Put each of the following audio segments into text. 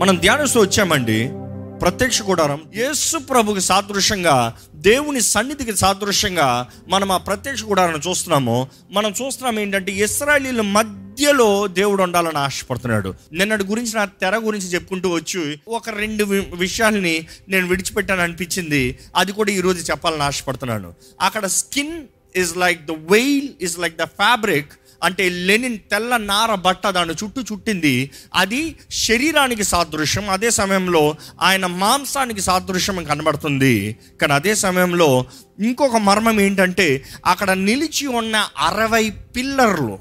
మనం ధ్యానిస్తూ వచ్చామండి ప్రత్యక్ష గుడారం. యేసు ప్రభుకి సాదృశ్యంగా దేవుని సన్నిధికి సాదృశ్యంగా మనం ఆ ప్రత్యక్ష గుడారాన్ని చూస్తున్నాము. మనం చూస్తున్నాం ఏంటంటే ఇస్రాయలీల మధ్యలో దేవుడు ఉండాలని ఆశపడుతున్నాడు. నిన్నటి గురించి నా తెర గురించి చెప్పుకుంటూ వచ్చి ఒక రెండు వి- విషయాల్ని నేను విడిచిపెట్టాను అనిపించింది. అది కూడా ఈరోజు చెప్పాలని ఆశపడుతున్నాను. అక్కడ skin is like the veil is like the fabric అంటే లెనిన్ తెల్ల నార బట్ట దాని చుట్టూ చుట్టింది. అది శరీరానికి సాదృశ్యం. అదే సమయంలో ఆయన మాంసానికి సాదృశ్యం కనబడుతుంది. కానీ అదే సమయంలో ఇంకొక మర్మం ఏంటంటే అక్కడ నిలిచి ఉన్న అరవై పిల్లర్లు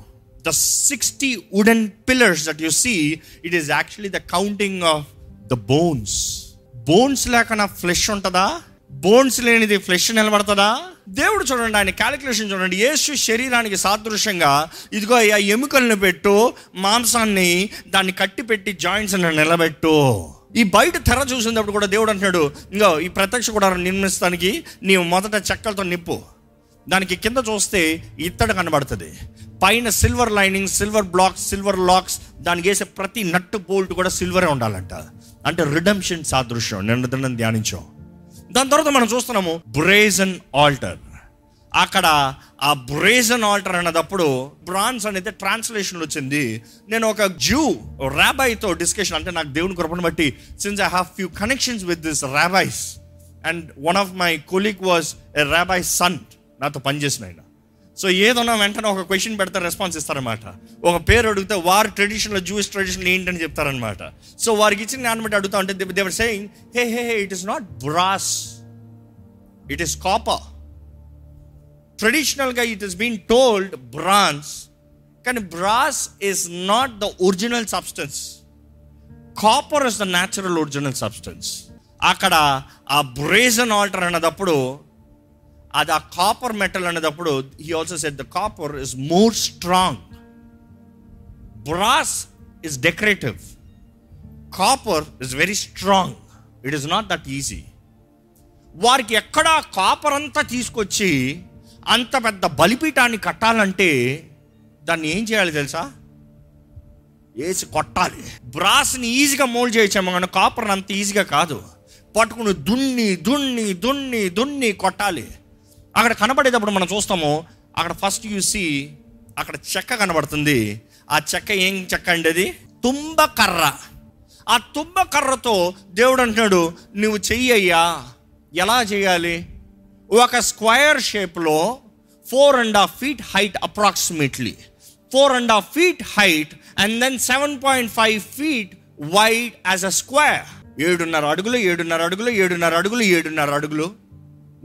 the sixty wooden pillars that you see it is actually the counting of the bones bones లేక నా ఫ్లెష్ ఉంటుందా? బోన్స్ లేనిది ఫ్లెష్ నిలబడతదా? దేవుడు చూడండి ఆయన క్యాలిక్యులేషన్ చూడండి. యేసు శరీరానికి సాదృశ్యంగా ఇదిగో ఆ ఎముకలను పెట్టు మాంసాన్ని దాన్ని కట్టి పెట్టి జాయింట్స్ నిలబెట్టు. ఈ బయట తెర చూసినప్పుడు కూడా దేవుడు అంటున్నాడు ఇంకో ఈ ప్రత్యక్ష కూడా నిర్మిస్తానికి నీవు మొదట చెక్కలతో నిప్పు. దానికి కింద చూస్తే ఇత్తడి కనబడుతుంది. పైన silver lining silver blocks silver locks దానికి వేసే ప్రతి నట్టు బోల్ట్ కూడా సిల్వరే ఉండాలంట. అంటే రిడమ్షన్ సాదృశ్యం. నిన్న దినం ధ్యానించాం. దాని తర్వాత మనం చూస్తున్నాము బ్రేజన్ ఆల్టర్ అక్కడ ఆ బ్రేజన్ ఆల్టర్ అన్నదప్పుడు బ్రాన్స్ అనేది ట్రాన్స్లేషన్ వచ్చింది. నేను ఒక జూ ర్యాబాయ్తో డిస్కషన్ అంటే నాకు దేవుని కృపను బట్టి since I have few connections with this rabbis and one of my colleague was a rabbi son నాతో పనిచేసిన ఆయన. సో ఏదన్నా వెంటనే ఒక క్వశ్చన్ పెడితే రెస్పాన్స్ ఇస్తారనమాట ఒక పేరు అడిగితే వారి ట్రెడిషన్లో జూయిస్ ట్రెడిషన్ ఏంటని చెప్తారనమాట సో వారికి ఇచ్చిన దాన్ని బట్టి అడుగుతా ఉంటే they were saying hey hey hey it is not brass it is copper ట్రెడిషనల్గా it is been told bronze కానీ brass is not the original substance copper is the natural original substance అక్కడ ఆ బ్రేజన్ ఆల్టర్ అన్నదప్పుడు అది ఆ copper metal అనేటప్పుడు he also said the copper is more strong brass is decorative copper is very strong it is not that easy వారికి ఎక్కడ copper అంతా తీసుకొచ్చి అంత పెద్ద బలిపీఠాన్ని కట్టాలంటే దాన్ని ఏం చేయాలి తెలుసా? వేసి కొట్టాలి. బ్రాస్ని ఈజీగా మోల్డ్ చేయొచ్చాము కానీ కాపర్ని అంత ఈజీగా కాదు. పట్టుకుని దున్ని దున్ని దున్ని దున్ని కొట్టాలి. అక్కడ కనబడేటప్పుడు మనం చూస్తాము అక్కడ ఫస్ట్ చూసి అక్కడ చెక్క కనబడుతుంది. ఆ చెక్క ఏం చెక్క అండి అది? తుంబ కర్ర ఆ తుంబ కర్రతో దేవుడు అంటున్నాడు నువ్వు చెయ్యయ్యా ఎలా చేయాలి? ఒక స్క్వయర్ షేప్లో four and half feet height approximately four and half feet height and then seven point five feet wide as a square ఏడున్నర అడుగులు ఏడున్నర అడుగులు ఏడున్నర అడుగులు ఏడున్నర అడుగులు.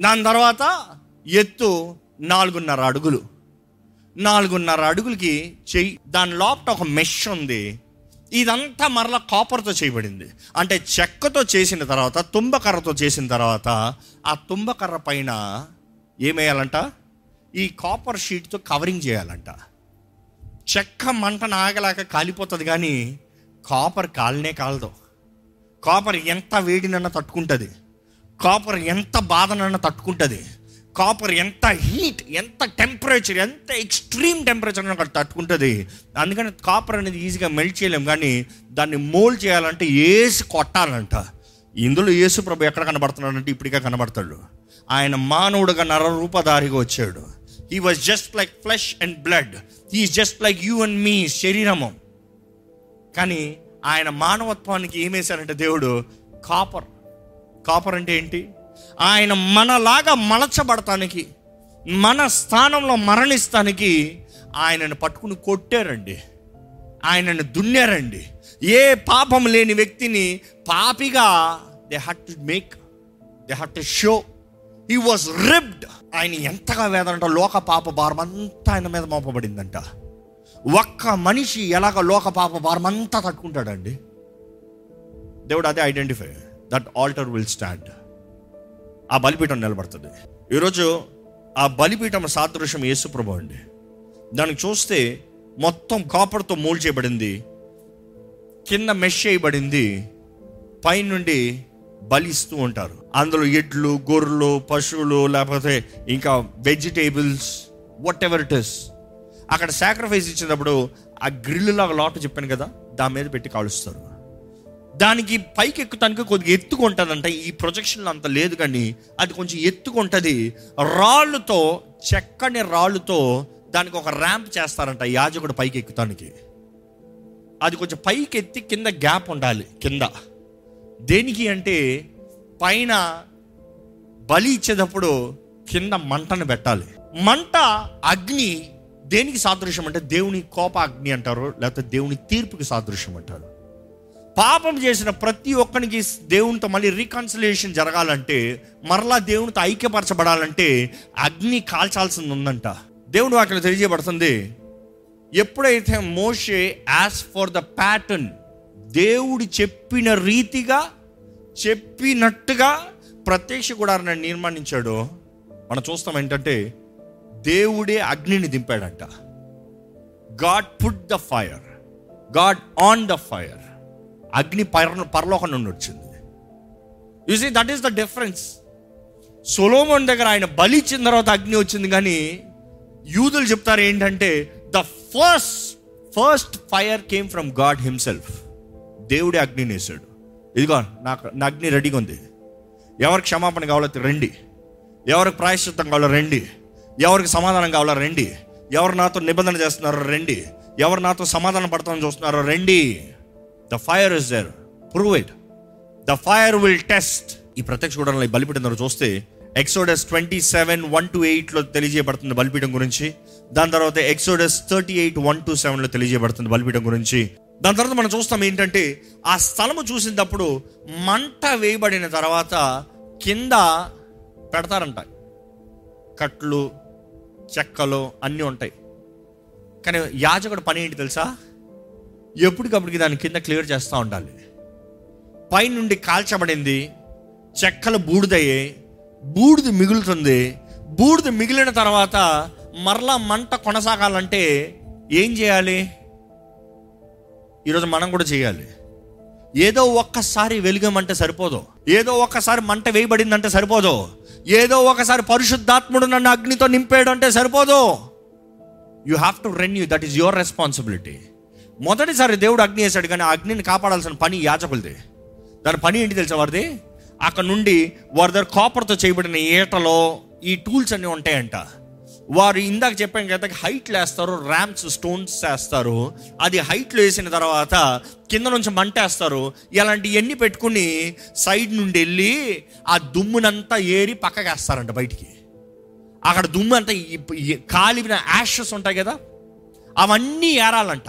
దాని తర్వాత ఎత్తు నాలుగున్నర అడుగులు. నాలుగున్నర అడుగులకి చెయ్యి దాని లోపల ఒక మెష్ ఉంది. ఇదంతా మరలా కాపర్తో చేయబడింది. అంటే చెక్కతో చేసిన తర్వాత తుంబకర్రతో చేసిన తర్వాత ఆ తుంబకర్ర పైన ఏమేయాలంట? ఈ కాపర్ షీట్తో కవరింగ్ చేయాలంట. చెక్క మంటను ఆగలేక కాలిపోతుంది కానీ కాపర్ కాలనే కాలదు. కాపర్ ఎంత వేడినన్నా తట్టుకుంటుంది. కాపర్ ఎంత బాధనన్నా తట్టుకుంటుంది. కాపర్ ఎంత హీట్ ఎంత టెంపరేచర్ ఎంత ఎక్స్ట్రీమ్ టెంపరేచర్ అక్కడ తట్టుకుంటుంది. అందుకని కాపర్ అనేది ఈజీగా మెల్ట్ చేయలేం కానీ దాన్ని మోల్డ్ చేయాలంటే ఏసి కొట్టాలంట. ఇందులో యేసు ప్రభు ఎక్కడ కనబడుతున్నాడంటే ఇప్పటికే కనబడతాడు. ఆయన మానవుడుగా నర రూపధారిగా వచ్చాడు he was just like flesh and blood he just like you and me శరీరము. కానీ ఆయన మానవత్వానికి ఏమేశారంటే దేవుడు కాపర్. కాపర్ అంటే ఏంటి? ఆయన మనలాగా మలచబడటానికి మన స్థానంలో మరణిస్తానికి ఆయనను పట్టుకుని కొట్టారండి. ఆయనను దున్నారండి. ఏ పాపం లేని వ్యక్తిని పాపిగా they had to make they had to show he was ripped ఆయన ఎంతగా వేదంట లోక పాప భారం అంతా ఆయన మీద మోపబడిందంట. ఒక్క మనిషి ఎలాగ లోక పాప భారం అంతా తట్టుకుంటాడండి? దేవుడు అదే identify that altar will stand ఆ బలిపీఠం నిలబడుతుంది. ఈరోజు ఆ బలిపీఠం సాదృశ్యం యేసుప్రభు అండి. దానికి చూస్తే మొత్తం కాపర్తో మూల్ చేయబడింది కింద మెష్ చేయబడింది పైనుండి బలిస్తూ ఉంటారు. అందులో ఎడ్లు గొర్రెలు పశువులు లేకపోతే ఇంకా vegetables whatever it is అక్కడ సాక్రిఫైస్ ఇచ్చినప్పుడు ఆ గ్రిల్ లాగా లాట్ చెప్పాను కదా దాని మీద పెట్టి కాలుస్తారు. దానికి పైకి ఎక్కుతానికి కొద్దిగా ఎత్తుకుంటుందంట. ఈ ప్రొజెక్షన్లో అంత లేదు కానీ అది కొంచెం ఎత్తుకుంటుంది. రాళ్ళుతో చెక్కని రాళ్ళుతో దానికి ఒక ర్యాంప్ చేస్తారంట యాజకుడు పైకి ఎక్కుతానికి అది కొంచెం పైకి ఎత్తి కింద గ్యాప్ ఉండాలి కింద. దేనికి అంటే పైన బలి ఇచ్చేటప్పుడు కింద మంటను పెట్టాలి. మంట అగ్ని దేనికి సాదృశ్యం అంటే దేవుని కోప అగ్ని అంటారు లేకపోతే దేవుని తీర్పుకి సాదృశ్యం అంటారు పాపం చేసిన ప్రతి ఒక్కరికి దేవునితో మళ్ళీ రీకన్సిలేషన్ జరగాలంటే మరలా దేవునితో ఐక్యపరచబడాలంటే అగ్ని కాల్చాల్సింది ఉందంట దేవుడు వాక్యం తెలియజేయబడుతుంది ఎప్పుడైతే మోషే యాజ్ ఫర్ ద ప్యాటర్న్ దేవుడు చెప్పిన రీతిగా చెప్పినట్టుగా ప్రత్యక్ష గుడారాన్ని నిర్మాణించాడో మనం చూస్తాం ఏంటంటే దేవుడే అగ్నిని దింపాడంట. God put the fire God on the fire అగ్ని పర పరలోకం నుండి వచ్చింది. You see that is the difference Solomon దగ్గర ఆయన బలి ఇచ్చిన తర్వాత అగ్ని వచ్చింది కానీ యూదులు చెప్తారు ఏంటంటే the first first fire came from God himself దేవుడే అగ్ని వేసాడు ఇదిగో నాకు నా అగ్ని రెడీగా ఉంది. ఎవరికి క్షమాపణ కావాలో రండి. ఎవరికి ప్రాయశ్చిత్తం కావాలో రండి. ఎవరికి సమాధానం కావాలో రండి. ఎవరు నాతో నిబంధన చేస్తున్నారో రండి. ఎవరు నాతో సమాధానం పడతామని చూస్తున్నారో రండి. The fire is there prove it the fire will test ఈ ప్రత్యక్ష గుడంలో బలిపీఠం చూస్తే Exodus twenty seven one to ఎయిట్లో తెలియజేయబడుతుంది బలిపీఠం గురించి. దాని తర్వాత Exodus thirty eight one to సెవెన్లో తెలియజేయబడుతుంది బలిపీఠం గురించి. దాని తర్వాత మనం చూస్తాం ఏంటంటే ఆ స్థలము చూసినప్పుడు మంట వేయబడిన తర్వాత కింద పెడతారంట. కట్లు చెక్కలు అన్నీ ఉంటాయి. కానీ యాజకుడు పని ఏంటి తెలుసా? ఎప్పటికప్పటికి దాని కింద క్లియర్ చేస్తూ ఉండాలి. పైనుండి కాల్చబడింది చెక్కలు బూడిదయ్యాయి బూడిద మిగులుతుంది. బూడిద మిగిలిన తర్వాత మరలా మంట కొనసాగాలంటే ఏం చేయాలి? ఈరోజు మనం కూడా చేయాలి. ఏదో ఒక్కసారి వెలుగమంటే సరిపోదు. ఏదో ఒక్కసారి మంట వేయబడిందంటే సరిపోదు. ఏదో ఒకసారి పరిశుద్ధాత్ముడు నన్ను అగ్నితో నింపేయడం అంటే సరిపోదు. You have to renew that is your responsibility మొదటిసారి దేవుడు అగ్ని వేశాడు కానీ ఆ అగ్నిని కాపాడాల్సిన పని యాచకులది దాని పని ఏంటి తెలుసా వారిది? అక్కడ నుండి వారి దగ్గర కాపర్తో చేయబడిన ఈటలో ఈ టూల్స్ అన్నీ ఉంటాయంట. వారు ఇందాక చెప్పాను కదా హైట్లు వేస్తారు ర్యాంప్స్ స్టోన్స్ వేస్తారు. అది హైట్లో వేసిన తర్వాత కింద నుంచి మంట వేస్తారు. ఇలాంటి ఎన్ని పెట్టుకుని సైడ్ నుండి వెళ్ళి ఆ దుమ్మునంతా ఏరి పక్కకి వేస్తారంట బయటికి. అక్కడ దుమ్ము అంతా కాలిపిన యాషెస్ ఉంటాయి కదా అవన్నీ ఏరాలంట.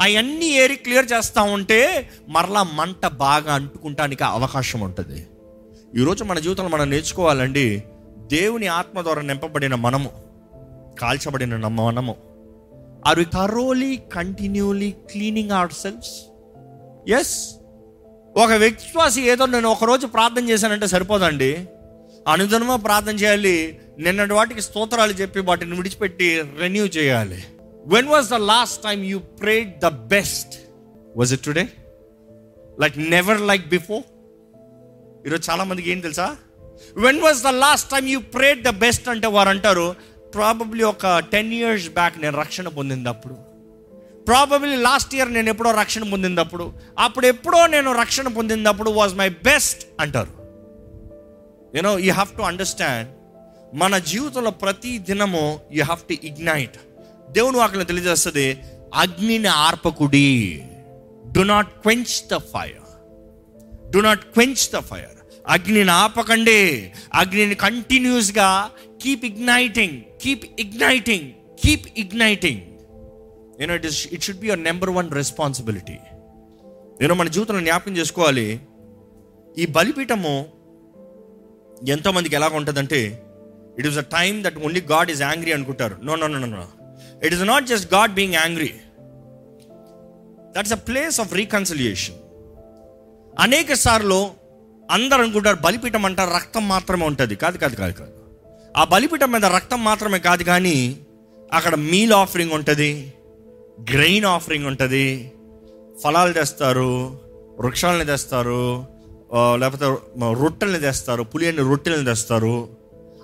అవన్నీ ఏరి క్లియర్ చేస్తూ ఉంటే మరలా మంట బాగా అంటుకుంటానికి అవకాశం ఉంటుంది. ఈరోజు మన జీవితంలో మనం నేర్చుకోవాలండి దేవుని ఆత్మ ద్వారా నింపబడిన మనము కాల్చబడిన మనము. Are we thoroughly continuously cleaning our selfs as ఒక విశ్వాసి ఏదో నేను ఒకరోజు ప్రార్థన చేశానంటే సరిపోదండి. అనుదినమో ప్రార్థన చేయాలి నిన్నటి వాటికి స్తోత్రాలు చెప్పి వాటిని విడిచిపెట్టి రెన్యూ చేయాలి. When was the last time you prayed the best was it today like never like before ఈరోజు చాలా మందికి ఏం తెలుసా? When was the last time you prayed the best అంటే వారు అంటారు ప్రాబబ్లీ ఒక టెన్ ఇయర్స్ బ్యాక్ నేను రక్షణ పొందినప్పుడు. ప్రాబబ్లీ లాస్ట్ ఇయర్ నేను ఎప్పుడో రక్షణ పొందినప్పుడు. అప్పుడు ఎప్పుడో నేను రక్షణ పొందినప్పుడు వాజ్ మై బెస్ట్ అంటారు. You know you have to understand మన జీవితంలో ప్రతి దినము యూ హ్యావ్ టు ఇగ్నైట్ దేవుని వాక్యం తెలియజేస్తుంది అగ్నిని ఆర్పకుడి. Do not quench the fire do not quench the fire అగ్నిని ఆపకండి. అగ్నిని కంటిన్యూస్గా keep igniting keep igniting keep igniting you know it is it should be your number one responsibility నేను మన జీవితంలో జ్ఞాపకం చేసుకోవాలి ఈ బలిపీఠము ఎంతోమందికి ఎలాగ ఉంటుందంటే it is a time that only God is angry అనుకుంటారు no no no no it is not just God being angry that's a place of reconciliation అనేక సార్లు అందరు అనుకుంటారు బలిపీఠం అంటారు రక్తం మాత్రమే ఉంటుంది. కాదు కాదు కాదు కాదు. ఆ బలిపీఠం మీద రక్తం మాత్రమే కాదు కానీ అక్కడ మీల్ ఆఫరింగ్ ఉంటుంది గ్రెయిన్ ఆఫరింగ్ ఉంటుంది. ఫలాలు తెస్తారు వృక్షాలని తెస్తారు లేకపోతే రొట్టెల్ని తెస్తారు పులియని రొట్టెలను తెస్తారు.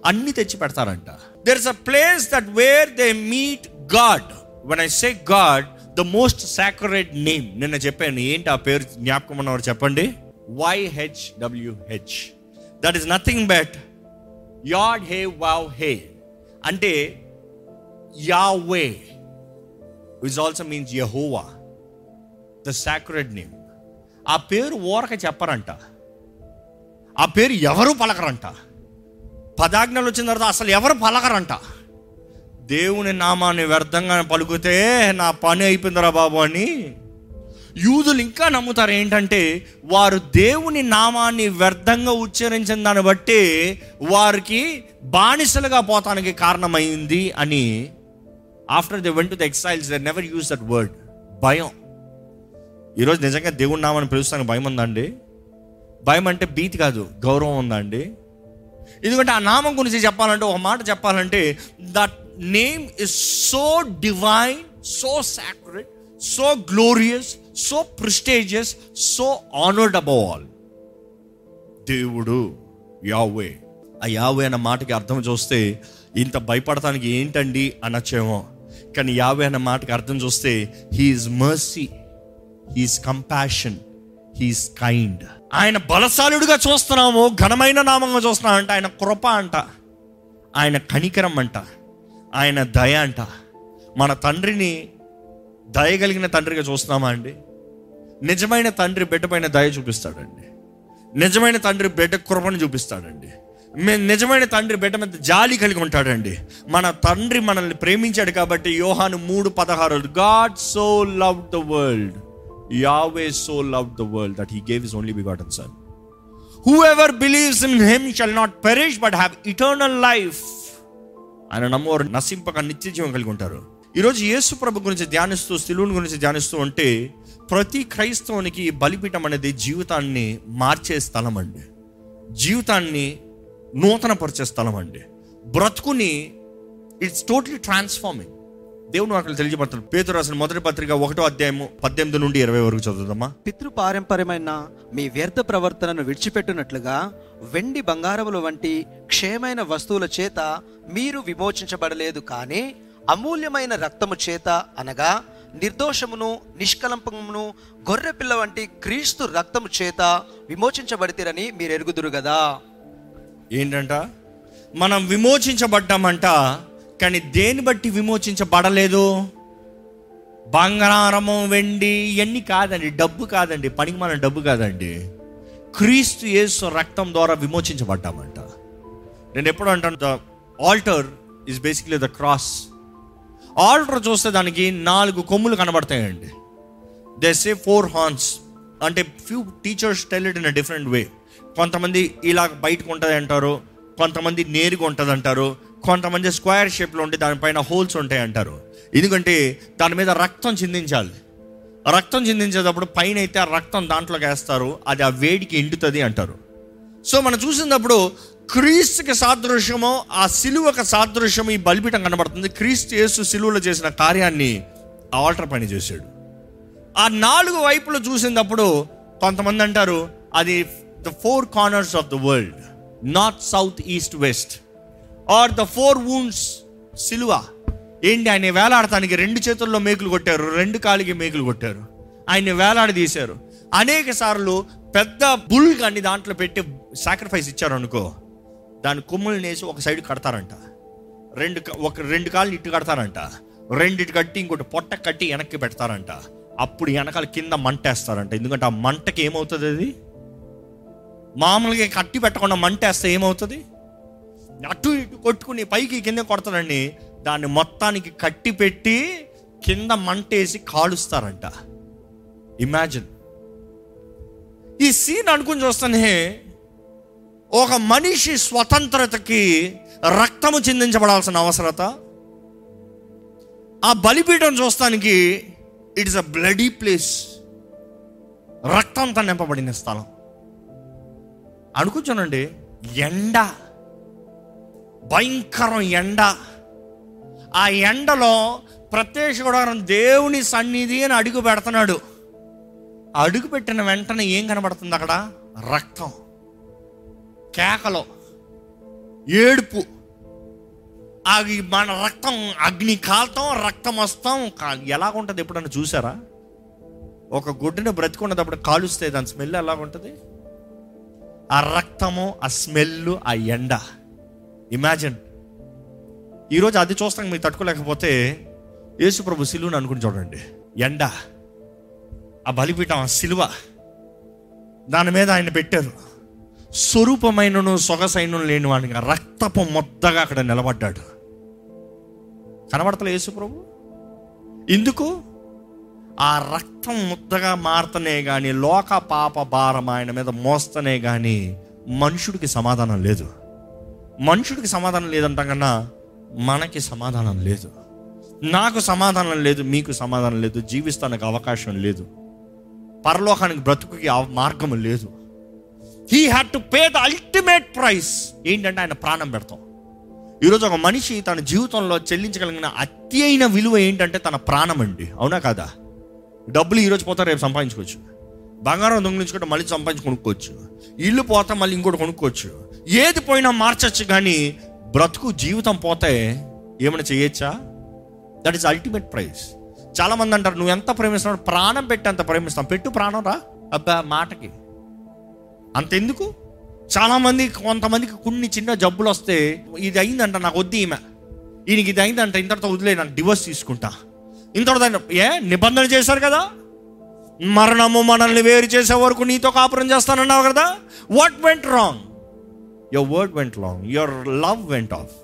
అన్ని తెచ్చి పెడతారంట. There is a place that where they meet God when I say God the most sacred name నిన్న చెప్పాను ఏంటి ఆ పేరు జ్ఞాపకం ఉన్నవారు చెప్పండి? YHWH that is nothing but yod he vav he అంటే Yahweh which also means Jehovah the sacred name ఆ పేరు ఓరక చెప్పరంట. ఆ పేరు ఎవరు పలకరంట? పదాజ్ఞలు వచ్చిన తర్వాత అసలు ఎవరు పలకరంట? దేవుని నామాన్ని వ్యర్థంగా పలుకుతే నా పని అయిపోయిందిరా బాబు అని యూదులు ఇంకా నమ్ముతారు ఏంటంటే వారు దేవుని నామాన్ని వ్యర్థంగా ఉచ్చరించిన దాన్ని బట్టి వారికి బానిసలుగా పోతానికి కారణమైంది అని after they went to the exiles they never use that word భయం. ఈరోజు నిజంగా దేవుని నామాన్ని పిలుస్తానికి భయం ఉందండి భయం అంటే భీతి కాదు గౌరవం ఉందండి ఎందుకంటే ఆ నామం గురించి చెప్పాలంటే ఒక మాట చెప్పాలంటే that name is so divine so sacred so glorious so prestigious so honoured above all దేవుడు యావే. ఆ యావే అన్న మాటకి అర్థం చూస్తే ఇంత భయపడటానికి ఏంటండి అనొచ్చేమో. కానీ యావే అన్న మాటకి అర్థం చూస్తే he is mercy he's compassion he's kind ఆయన బలశాలుడిగా చూస్తున్నాము ఘనమైన నామంగా చూస్తున్నాం అంటే ఆయన కృప అంట ఆయన కనికరం అంట. ఆయన దయ అంట. మన తండ్రిని దయగలిగిన తండ్రిగా చూస్తున్నామా అండి? నిజమైన తండ్రి బిడ్డ పైన దయ చూపిస్తాడండి. నిజమైన తండ్రి బిడ్డ కృపను చూపిస్తాడండి. మే- నిజమైన తండ్రి బిడ్డ మీద జాలి కలిగి ఉంటాడండి. మన తండ్రి మనల్ని ప్రేమించాడు కాబట్టి యోహాను మూడు పదహారు God so loved the world Yahweh so loved the world that he gave his only begotten son whoever believes in him shall not perish but have eternal life ఆయన నమ్మవారు నశింపక నిత్య జీవం కలిగి ఉంటారు. ఈరోజు యేసు ప్రభు గురించి ధ్యానిస్తూ శిలువుని గురించి ధ్యానిస్తూ ఉంటే ప్రతి క్రైస్తవునికి బలిపీఠం అనేది జీవితాన్ని మార్చే స్థలం అండి. జీవితాన్ని నూతనపరిచే స్థలం అండి. బ్రతుకుని ఇట్స్ టోటలీ ట్రాన్స్ఫార్మింగ్ దేవుని వాక్యం తెలియజేపడతాడు పేతురు రాసిన మొదటి పత్రిక ఒకటో అధ్యాయము పద్దెనిమిది నుండి ఇరవై వరకు చదువుదామా? పితృపారంపర్యమైన మీ వ్యర్థ ప్రవర్తనను విడిచిపెట్టునట్లుగా వెండి బంగారముల వంటి క్షయమైన వస్తువుల చేత మీరు విమోచించబడలేదు కానీ అమూల్యమైన రక్తము చేత అనగా నిర్దోషమును నిష్కలంపమును గొర్రెపిల్ల వంటి క్రీస్తు రక్తము చేత విమోచించబడితేరని మీరు ఎరుగుదురు కదా ఏంటంట? మనం విమోచించబడ్డామంట కానీ దేని బట్టి విమోచించబడలేదు? బంగారము వెండి ఇవన్నీ కాదండి డబ్బు కాదండి పనికి మన డబ్బు కాదండి. క్రీస్తు యేసు రక్తం ద్వారా విమోచించబడ్డామంట. నేను ఎప్పుడు అంటాను the altar is basically the cross. Altar చూస్తే దానికి నాలుగు కొమ్ములు కనబడతాయండి. దే సే ఫోర్ హార్న్స్ అంటే few teachers tell it in a different way కొంతమంది ఇలా బయటకు ఉంటుంది అంటారు కొంతమంది నేరుగా ఉంటుంది అంటారు కొంతమంది స్క్వేర్ షేప్లో ఉంటే దానిపైన హోల్స్ ఉంటాయి అంటారు ఎందుకంటే దాని మీద రక్తం చిందించాలి. రక్తం చిందించేటప్పుడు పైన అయితే ఆ రక్తం దాంట్లోకి వేస్తారు అది ఆ వేడికి ఎండుతుంది అంటారు. సో మనం చూసినప్పుడు క్రీస్తుకి సాదృశ్యము ఆ సిలువకు సాదృశ్యము ఈ బలిపీఠం కనబడుతుంది. క్రీస్తు యేసు సిలువలో చేసిన కార్యాన్ని ఆ ఆల్టర్ పని చేశాడు. ఆ నాలుగు వైపులు చూసినప్పుడు కొంతమంది అంటారు అది the four corners of the world. North south east west. Are the four wounds సిలువ. ఏంటి ఆయన వేలాడటానికి రెండు చేతుల్లో మేకులు కొట్టారు రెండు కాలికి మేకులు కొట్టారు. ఆయన్ని వేలాడి తీశారు. అనేక సార్లు పెద్ద బుల్ కానీ దాంట్లో పెట్టి సాక్రిఫైస్ ఇచ్చారు అనుకో దాని కొమ్ములు నేసి ఒక సైడ్ కడతారంట. రెండు ఒక రెండు కాళ్ళు ఇటు కడతారంట. రెండిటి కట్టి ఇంకోటి పొట్ట కట్టి వెనక్కి పెడతారంట. అప్పుడు వెనకాల కింద మంట వేస్తారంట ఎందుకంటే ఆ మంటకి ఏమవుతుంది అది? మామూలుగా కట్టి పెట్టకుండా మంటేస్తే ఏమవుతుంది? అటు ఇటు కొట్టుకుని పైకి కింద కొడతారండి దాన్ని మొత్తానికి కట్టి పెట్టి కింద మంటేసి కాలుస్తారంట. ఇమాజిన్ ఈ సీన్ అనుకుని చూస్తానే ఒక మనిషి స్వతంత్రతకి రక్తము చిందించబడాల్సిన అవసరత. ఆ బలిపీఠం చూస్తానికి ఇట్స్ అ బ్లడీ ప్లేస్ రక్తంతో నింపబడిన స్థలం. అనుకుంటానండి ఎండ భయంకరం ఎండ. ఆ ఎండలో ప్రత్యక్ష గుడారం దేవుని సన్నిధి అని అడుగు పెడుతున్నాడు. అడుగు పెట్టిన వెంటనే ఏం కనబడుతుంది అక్కడ? రక్తం. కేకలు. ఏడుపు. అవి మన రక్తం అగ్ని కాల్తాం రక్తం వస్తాం కా- ఎలాగుంటుంది ఎప్పుడన్నా చూసారా? ఒక గుడ్డను బ్రతికున్నప్పుడు కాలుస్తే దాని స్మెల్ ఎలాగుంటుంది? ఆ రక్తము ఆ స్మెల్ ఆ ఎండ. ఇమాజిన్ ఈరోజు అది చూస్తాం మీరు తట్టుకోలేకపోతే యేసుప్రభు సిలువను అనుకుని చూడండి. ఎండ. ఆ బలిపీఠం ఆ సిలువ. దాని మీద ఆయన పెట్టారు. స్వరూపమైనను సొగసైన లేని వాడిగా రక్తపు మొద్దగా అక్కడ నిలబడ్డాడు. కనబడతలే యేసుప్రభు ఎందుకు? ఆ రక్తం ముద్దగా మారుతనే కానీ లోక పాప భారం ఆయన మీద మోస్తనే కానీ మనుషుడికి సమాధానం లేదు. మనుషుడికి సమాధానం లేదంటాం కన్నా మనకి సమాధానం లేదు. నాకు సమాధానం లేదు మీకు సమాధానం లేదు జీవిస్తానికి అవకాశం లేదు. పరలోకానికి బ్రతుకుకి మార్గం లేదు. He had to pay the ultimate price ఏంటంటే ఆయన ప్రాణం పెడతాం. ఈరోజు ఒక మనిషి తన జీవితంలో చెల్లించగలిగిన అత్యైన విలువ ఏంటంటే తన ప్రాణం అండి. అవునా కదా? డబ్బులు ఈరోజు పోతా రేపు సంపాదించుకోవచ్చు. బంగారం దొంగిలించుకుంటే మళ్ళీ సంపాదించి కొనుక్కోవచ్చు. ఇల్లు పోతా మళ్ళీ ఇంకోటి కొనుక్కోవచ్చు. ఏది పోయినా మార్చచ్చు కానీ బ్రతుకు జీవితం పోతే ఏమైనా చేయొచ్చా? దట్ ఈస్ అల్టిమేట్ ప్రైజ్ చాలామంది అంటారు నువ్వు ఎంత ప్రేమిస్తున్నావు? ప్రాణం పెట్టి అంత ప్రేమిస్తాం పెట్టు ప్రాణం రా. అబ్బా మాటకి. అంతెందుకు? చాలామంది కొంతమందికి కొన్ని చిన్న జబ్బులు వస్తే ఇది అయిందంట నాకు వద్దు ఈమె. ఈయనకి ఇది అయిందంట ఇంతటితో వదిలే నాకు డివోర్స్ తీసుకుంటా. ఇంతటితో ఏ? నిబంధన చేశారు కదా? మరణము మనల్ని వేరు చేసే వరకు నీతో కాపురం చేస్తానన్నావు కదా? What went wrong your word went wrong your love went off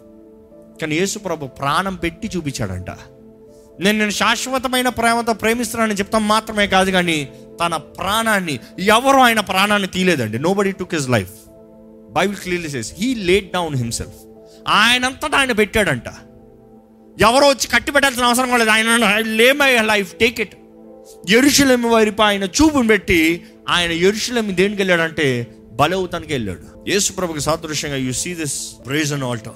కానీ యేసు ప్రభు ప్రాణం పెట్టి చూపించాడంట. నేను నేను శాశ్వతమైన ప్రేమతో ప్రేమిస్తున్నానని చెప్తాం మాత్రమే కాదు కానీ తన ప్రాణాన్ని ఎవరు ఆయన ప్రాణాన్ని తీయలేదండి. Nobody took his life Bible clearly says he laid down himself ఆయనంతటా ఆయన పెట్టాడంట. ఎవరో వచ్చి కట్టి పెట్టాల్సిన అవసరం కూడా లేదు. ఆయన lay my life take it ఎరుషులేమి వైపు ఆయన చూపును పెట్టి ఆయన ఎరుషులేమి దేనికి వెళ్ళాడంటే బలవుతానికి వెళ్ళాడు. యేసు ప్రభుకి సాదృశ్యంగా you see this price and altar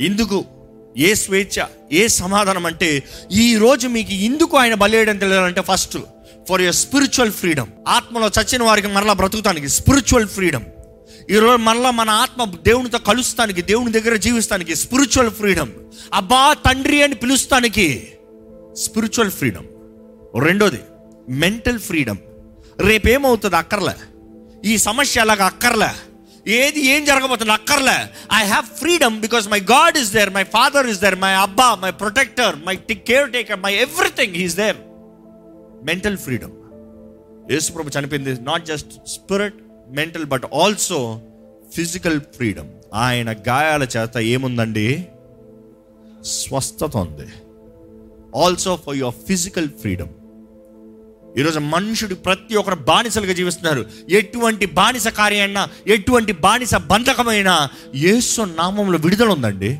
ఇందుకు ఏ స్వేచ్ఛ ఏ సమాధానం అంటే ఈ రోజు మీకు ఇందుకు ఆయన బలేయడం తెలియాలంటే first for your spiritual freedom ఆత్మలో చచ్చిన వారికి మరలా బ్రతుకుతానికి స్పిరిచువల్ ఫ్రీడమ్ ఈరోజు మరలా మన ఆత్మ దేవునితో కలుస్తానికి దేవుని దగ్గర జీవిస్తానికి స్పిరిచువల్ ఫ్రీడమ్ అబ్బా తండ్రి అని పిలుస్తానికి స్పిరిచువల్ ఫ్రీడమ్ రెండోది మెంటల్ ఫ్రీడమ్ రేపేమవుతుంది అక్కర్లే. ఈ సమస్య అలాగ అక్కర్లే. ఏది ఏం జరగబోతుంది అక్కర్లే. I have freedom because my God is there my father is there my అబ్బా my protector my caretaker my everything is there mental freedom యేసుప్రభు చనిపోయింది not just spirit mental but also physical freedom ఆయన గాయాల చేత ఏముందండి? స్వస్థత ఉంది. Also for your physical freedom ఈరోజు మనుషుడు ప్రతి ఒక్కరు బానిసలుగా జీవిస్తున్నారు. ఎటువంటి బానిస కార్యమైనా ఎటువంటి బానిస బంధకమైనా యేసు నామంలో విడుదల ఉందండి.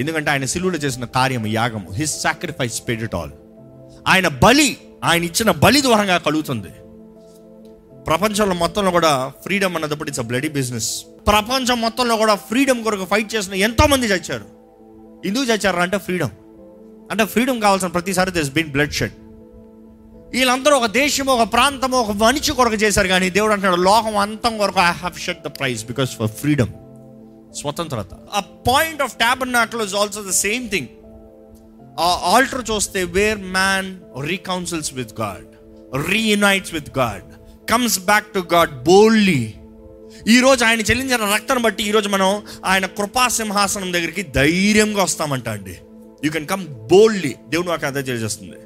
ఎందుకంటే ఆయన సిలువులో చేసిన కార్యం యాగం his sacrifice paid it it all ఆయన బలి ఆయన ఇచ్చిన బలి ద్వారంగా కలుగుతుంది. ప్రపంచంలో మొత్తంలో కూడా ఫ్రీడమ్ అన్నదప్పుడు ఇట్స్ అ బ్లడీ బిజినెస్ ప్రపంచం మొత్తంలో కూడా ఫ్రీడమ్ కొరకు ఫైట్ చేసిన ఎంతోమంది చచ్చారు. ఎందుకు చచ్చారు అంటే ఫ్రీడమ్ అంటే ఫ్రీడమ్ కావాల్సిన ప్రతిసారి దిస్ బీన్ బ్లడ్ షెడ్ వీళ్ళందరూ ఒక దేశము ఒక ప్రాంతము ఒక మనిషి కొరకు చేశారు కానీ దేవుడు అంటున్నాడు లోకం అంతం కొరకు I have shed the price because for freedom స్వతంత్రత. ఆ point of tabernacle is also the same thing ఆ ఆల్టర్ చూస్తే where man reconciles with God reunites with God comes back to God బోల్లీ ఈరోజు ఆయన చెల్లించిన రక్తం బట్టి ఈరోజు మనం ఆయన కృపా సింహాసనం దగ్గరికి ధైర్యంగా వస్తామంట అండి. యూ కెన్ కమ్ బోల్డ్లీ దేవుని వాక్యం అదే తెలియజేస్తుంది.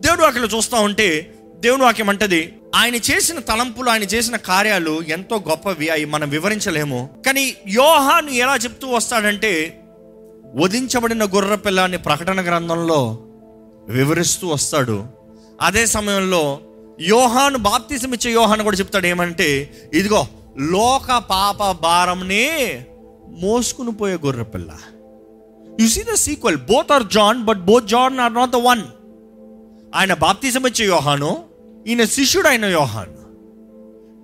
దేవుడు వాక్యం చూస్తూ ఉంటే దేవుని వాక్యం అంటది ఆయన చేసిన తలంపులు ఆయన చేసిన కార్యాలు ఎంతో గొప్పవి అవి మనం వివరించలేము. కానీ యోహాను ఎలా చెప్తూ వస్తాడంటే వధించబడిన గొర్రె పిల్లాన్ని ప్రకటన గ్రంథంలో వివరిస్తూ వస్తాడు. అదే సమయంలో యోహాను బాప్తిజం ఇచ్చే యోహాను కూడా చెప్తాడు ఏమంటే ఇదిగో లోక పాప భారంని మోసుకుని పోయే గొర్రె పిల్ల. You see the sequel both are John but both John are not the one ఆయన బాప్తిజం ఇచ్చే యోహాను ఈయన శిష్యుడు అయిన యోహాను.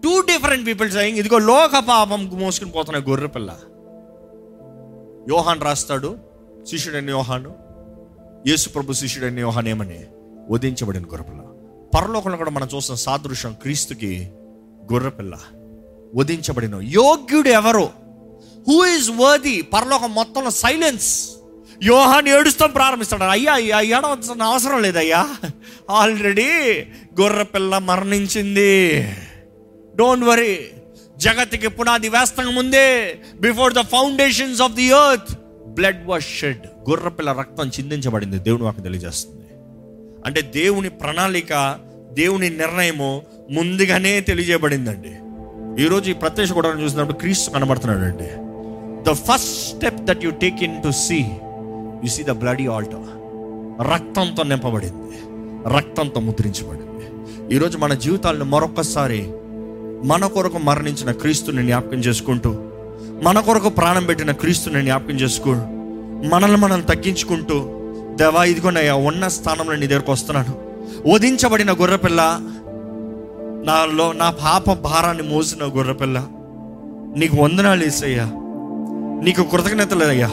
టూ డిఫరెంట్ పీపుల్ సెయింగ్ ఇదిగో లోక పాపం మోసుకుని పోతున్న గొర్రె పిల్ల. యోహాన్ రాస్తాడు శిష్యుడైన యోహాను యేసు ప్రభు శిష్యుడైన యోహాన్ ఏమని? వధించబడిన గొర్రెపిల్ల పరలోకంలో కూడా మనం చూస్తున్న సాదృశ్యం క్రీస్తుకి గొర్రెపిల్ల వధించబడిన యోగ్యుడు ఎవరు? హూ ఇస్ వర్ది పరలోకం మొత్తంలో సైలెన్స్ యోహాన్ ఏడుస్తాం ప్రారంభిస్తాడు. అయ్యా అయ్యా ఏడవలసిన అవసరం లేదయ్యా. ఆల్రెడీ గొర్రెపిల్ల మరణించింది. డోంట్ వరీ జగత్తుకి పునాది వేస్తాం ముందే. Before the foundations of the earth blood was shed గొర్రెపిల్ల రక్తం చిందించబడింది. దేవుడు వాకు తెలియజేస్తుంది. అంటే దేవుని ప్రణాళిక దేవుని నిర్ణయము ముందుగానే తెలియజేయబడిందండి. ఈరోజు ఈ ప్రత్యక్ష కూడా చూసినప్పుడు క్రీస్తు కనబడుతున్నాడు అండి the first step that you take in to see you see the bloody altar రక్తంతో నింపబడింది. రక్తంతో ముద్రించబడింది. ఈరోజు మన జీవితాలను మరొకసారి మన కొరకు మరణించిన క్రీస్తుని జ్ఞాపకం చేసుకుంటూ మన కొరకు ప్రాణం పెట్టిన క్రీస్తుని జ్ఞాపకం చేసుకుంటూ మనల్ని మనం తగ్గించుకుంటూ దేవా ఇదిగోనయ్యా ఉన్న స్థానంలో నీ దగ్గరకు వస్తున్నాను. వధించబడిన గొర్రెపిల్ల నాలో నా పాప భారాన్ని మోసిన గొర్రెపిల్ల నీకు వందనాలు వేసయ్యా నీకు కృతజ్ఞతలేదయ్యా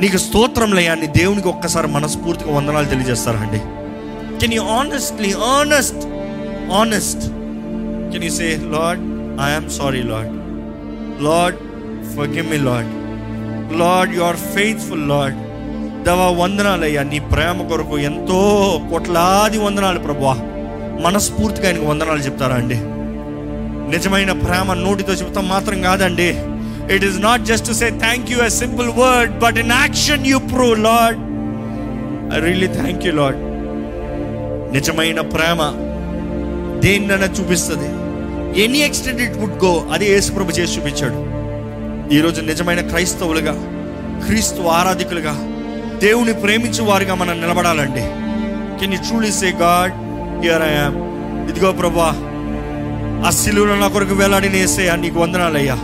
నీకు స్తోత్రంలయ్యా నీ దేవునికి ఒక్కసారి మనస్ఫూర్తిగా వందనాలు తెలియజేస్తారండి. Can you honestly honest honest can you say Lord I'm sorry Lord Lord forgive me Lord Lord you are faithful Lord దవా వందనాలయ్యా. నీ ప్రేమ కొరకు ఎంతో కోట్లాది వందనాలు ప్రభా మనస్ఫూర్తిగా ఆయనకు వందనాలు చెప్తారా అండి? నిజమైన ప్రేమ నోటితో చెప్తాం మాత్రం కాదండి. It is not just say thank you a simple word but in action you prove Lord I really thank you Lord నిజమైన ప్రేమ దేన్నైనా చూపిస్తుంది. Any extent it would go అది యేసుప్రభు చేసి చూపించాడు. ఈరోజు నిజమైన క్రైస్తవులుగా క్రీస్తు ఆరాధికులుగా దేవుని ప్రేమించే వారిగా మనం నిలబడాలండి. Can you truly say God here I am ఇదిగో ప్రభా ఆ సిలువలో నా కొరకు వేలాడిన ఏసయ్యా నీకు వందనాలయ్యా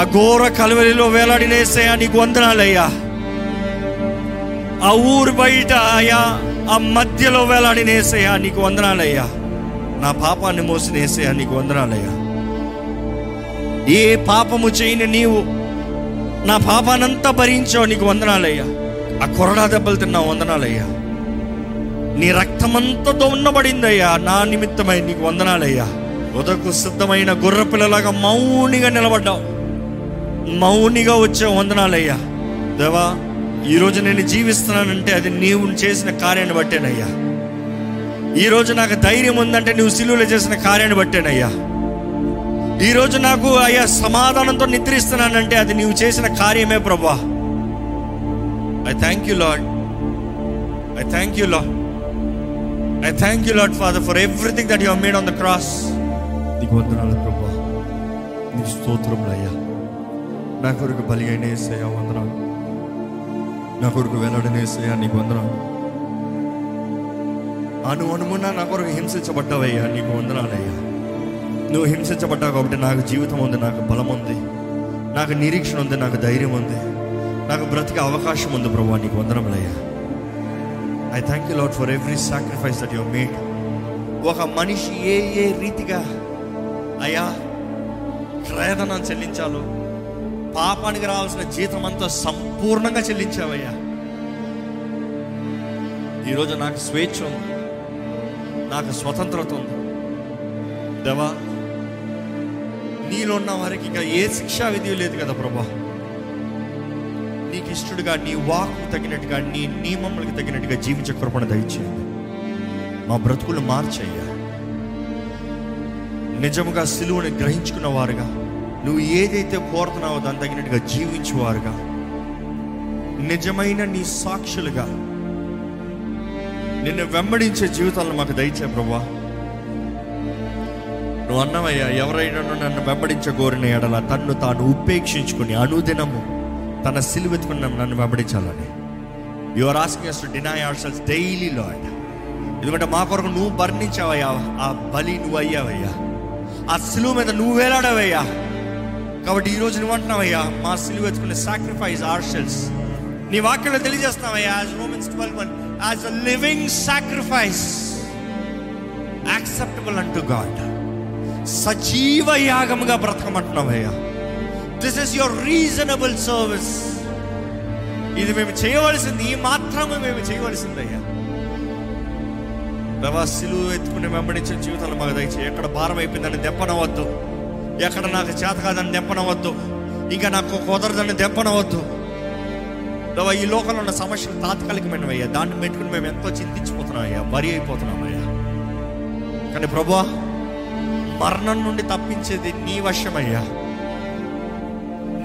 ఆ ఘోర కలవలిలో వేలాడిన ఏసయ్యా నీకు వందనాలయ్యా ఆ ఊరు బయట అయ్యా ఆ మధ్యలో వేలాడిన ఏసయ్యా నీకు వందనాలయ్యా నా పాపాన్ని మోసిన ఏసయ్యా నీకు వందనాలయ్యా ఏ పాపము చేయని నీవు నా పాపానంతా భరించావు నీకు వందనాలయ్యా. ఆ కొరడా దెబ్బలు తిన్నావు వందనాలయ్యా. నీ రక్తమంతా దొన్నబడిందయ్యా నా నిమిత్తమై నీకు వందనాలయ్యా. ఉదకు సిద్ధమైన గుర్ర పిల్లలాగా మౌనిగా నిలబడ్డావు. మౌనిగా వచ్చే వందనాలయ్యా. దేవా ఈరోజు నేను జీవిస్తున్నానంటే అది నీవు చేసిన కార్యాన్ని బట్టేనయ్యా. ఈరోజు నాకు ధైర్యం ఉందంటే నువ్వు సిలువలో చేసిన కార్యాన్ని బట్టేనయ్యా. ఈరోజు నాకు అయ్యా సమాధానంతో నిద్రిస్తున్నానంటే అది నీవు చేసిన కార్యమే ప్రభా. I thank you Lord I thank you Lord I thank you Lord father for everything that you made on the cross నీకు వందనాలు ప్రభా. నీ స్తోత్రములు అయ్యా. నా కొరకు బలిగైన వేసయ్యా వందనాలు. నా కొరకు వెల్లడని నీకు వందనాలు. అను అనుమున నా కొరకు హింసించబడ్డావయ్యా నీకు వందనాలయ్యా నువ్వు హింసించబడ్డావు కాబట్టి నాకు జీవితం ఉంది నాకు బలం ఉంది. నాకు నిరీక్షణ ఉంది నాకు ధైర్యం ఉంది. నాకు బ్రతికే అవకాశం ఉంది ప్రభు నీకు వందనములయ్యా I thank you Lord for every sacrifice that your made ఒక మనిషి ఏ ఏ రీతిగా అయ్యా క్రయధనం చెల్లించాలో పాపానికి రావాల్సిన జీతం అంతా సంపూర్ణంగా చెల్లించావయ్యా. ఈరోజు నాకు స్వేచ్ఛ ఉంది నాకు స్వతంత్రత ఉంది. దేవా నీలో ఉన్న వారికి ఇంకా ఏ శిక్షా విధి లేదు కదా ప్రభా. నీకు ఇష్టడుగా నీ వాకు తగినట్టుగా నీ నియమములకు తగినట్టుగా జీవించే కృపణ దయచేయండి. మా బ్రతుకులు మార్చయ్యా. నిజముగా సిలువని గ్రహించుకున్న వారుగా నువ్వు ఏదైతే కోరుతున్నావో దాని తగినట్టుగా జీవించేవారుగా. నిజమైన నీ సాక్షులుగా నిన్ను వెంబడించే జీవితాలను మాకు దయచే ప్రభా. నువ్వు అన్నమయ్యా ఎవరైనా నన్ను వెంబడించగోరిన ఎడల తన్ను తాను ఉపేక్షించుకుని అనుదినము తన సిలువెత్తుకుని నన్ను వెంబడించాలని. You are asking us to deny our selves daily Lord ఎందుకంటే మా కొరకు నువ్వు బర్ణించావయ్యా ఆ బలి నువ్వు అయ్యావయ్యా. ఆ సిలువ మీద నువ్వు వేలాడావయ్యా. కాబట్టి ఈ రోజు నువ్వు అంటున్నావయ్యా మా సిలువ ఎత్తుకునే సాక్రిఫైస్ ఆర్ సెల్స్ నీ వాక్యంలో తెలియజేస్తున్నావయ్యా as Romans twelve one as a living sacrifice acceptable unto God సజీవ యాగముగా బ్రతకమంటున్నావయ్యా. This is your reasonable service ఇది మేము చేయవలసింది ఈ మాత్రమే మేము చేయవలసిందయ్యా. ప్రభా సిలువ ఎత్తుకుని వెంబడించిన జీవితాలు మాకు దయచేయి. ఎక్కడ భారం అయిపోయిందని దెప్పనవద్దు ఎక్కడ నాకు చేత కాదని దెప్పనవద్దు ఇంకా నాకు కుదరదని దెప్పనవద్దు బాబా ఈ లోకంలో ఉన్న సమస్యలు తాత్కాలికమైనవయ్యా. దాన్ని పెట్టుకుని మేము ఎంతో చింతించిపోతున్నాం అయ్యా వరి అయిపోతున్నాం అయ్యా కానీ ప్రభా మరణం నుండి తప్పించేది నీ వశమయ్యా.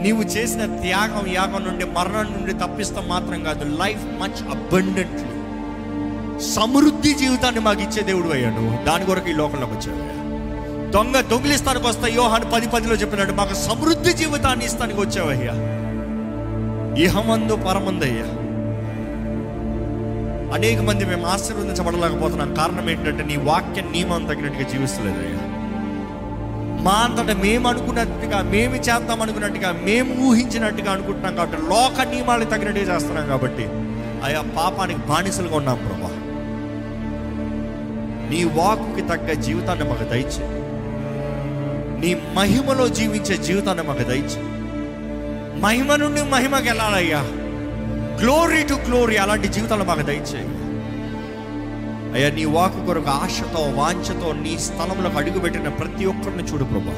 నీవు చేసిన త్యాగం యాగం నుండి మరణం నుండి తప్పిస్తాం మాత్రం కాదు లైఫ్ మచ్ అబండెంట్లీ. సమృద్ధి జీవితాన్ని మాకు ఇచ్చే దేవుడు అయ్యా నువ్వు. దాని కొరకు ఈ లోకంలోకి వచ్చావు దొంగ దొంగిలిస్తానికి వస్తా యోహాను పది పదిలో చెప్పినాడు మాకు సమృద్ధి జీవితాన్ని ఇస్తానికి వచ్చావయ్యా ఇహమందు పరమందయ్యా. అనేక మంది మేము ఆశీర్వదించబడలేకపోతున్నాం. కారణం ఏంటంటే నీ వాక్య నియమం తగినట్టుగా జీవిస్తలేదయ్యా. మా అంతట మేము అనుకున్నట్టుగా మేము చేద్దాం అనుకున్నట్టుగా మేము ఊహించినట్టుగా అనుకుంటున్నాం కాబట్టి లోక నియమాలకు తగినట్టుగా చేస్తున్నాం కాబట్టి ఆయా పాపానికి బానిసలుగా ఉన్నాం ప్రభా. నీ వాకుకి తగ్గ జీవితాన్ని మాకు దయచే. నీ మహిమలో జీవించే జీవితాన్ని మాకు దయచే. మహిమ నుండి మహిమకి వెళ్ళాలయ్యా. గ్లోరీ టు గ్లోరీ అలాంటి జీవితాలు మాకు దయచేయి అయ్యా నీ వాక్ కొరకు ఆశతో వాంఛతో నీ స్థలంలోకి అడుగుపెట్టిన ప్రతి ఒక్కరిని చూడు ప్రభా.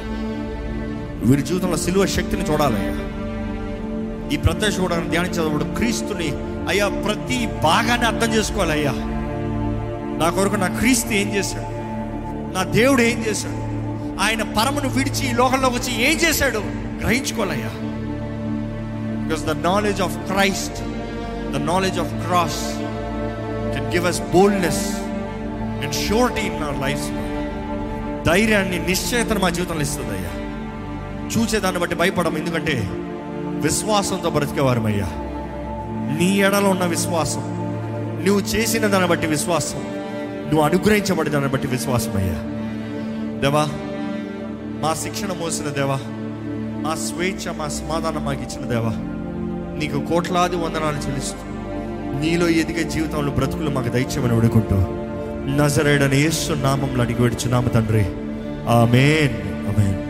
వీరి జీవితంలో సిలువ శక్తిని చూడాలయ్యా ఈ ప్రత్యక్ష కూడా ధ్యానించేటప్పుడు క్రీస్తుని అయ్యా ప్రతి భాగాన్ని అర్థం చేసుకోవాలయ్యా నా కొరకు నా క్రీస్తు ఏం చేశాడు? నా దేవుడు ఏం చేశాడు? ఆయన పరమును విడిచి ఈ లోకంలోకి వచ్చి ఏం చేశాడు? గ్రహించుకోవాలయ్యా because the knowledge of Christ the knowledge of cross can give us boldness and surety in our life ధైర్యాన్ని నిశ్చయతను మా జీవితంలో ఇస్తుంది అయ్యా చూసేదాన్ని బట్టి భయపడం ఎందుకంటే విశ్వాసంతో బ్రతికేవారమయ్యా. నీ ఎడలో ఉన్న విశ్వాసం నువ్వు చేసిన దాన్ని బట్టి విశ్వాసం నువ్వు అనుగ్రహించబడి దాన్ని బట్టి విశ్వాసం అయ్యా దేవా మా శిక్షణ మోసిన దేవా మా స్వేచ్ఛ మా సమాధానం మాకు ఇచ్చిన దేవా నీకు కోట్లాది వందనాలు చెల్లిస్తూ నీలో ఎదిగే జీవితంలో బ్రతుకులు మాకు దయచేయమని వేడుకుంటూ నజరేడని యేసు నామంలో అడిగి విడుచున్నాము తండ్రి. ఆమెన్. ఆమెన్.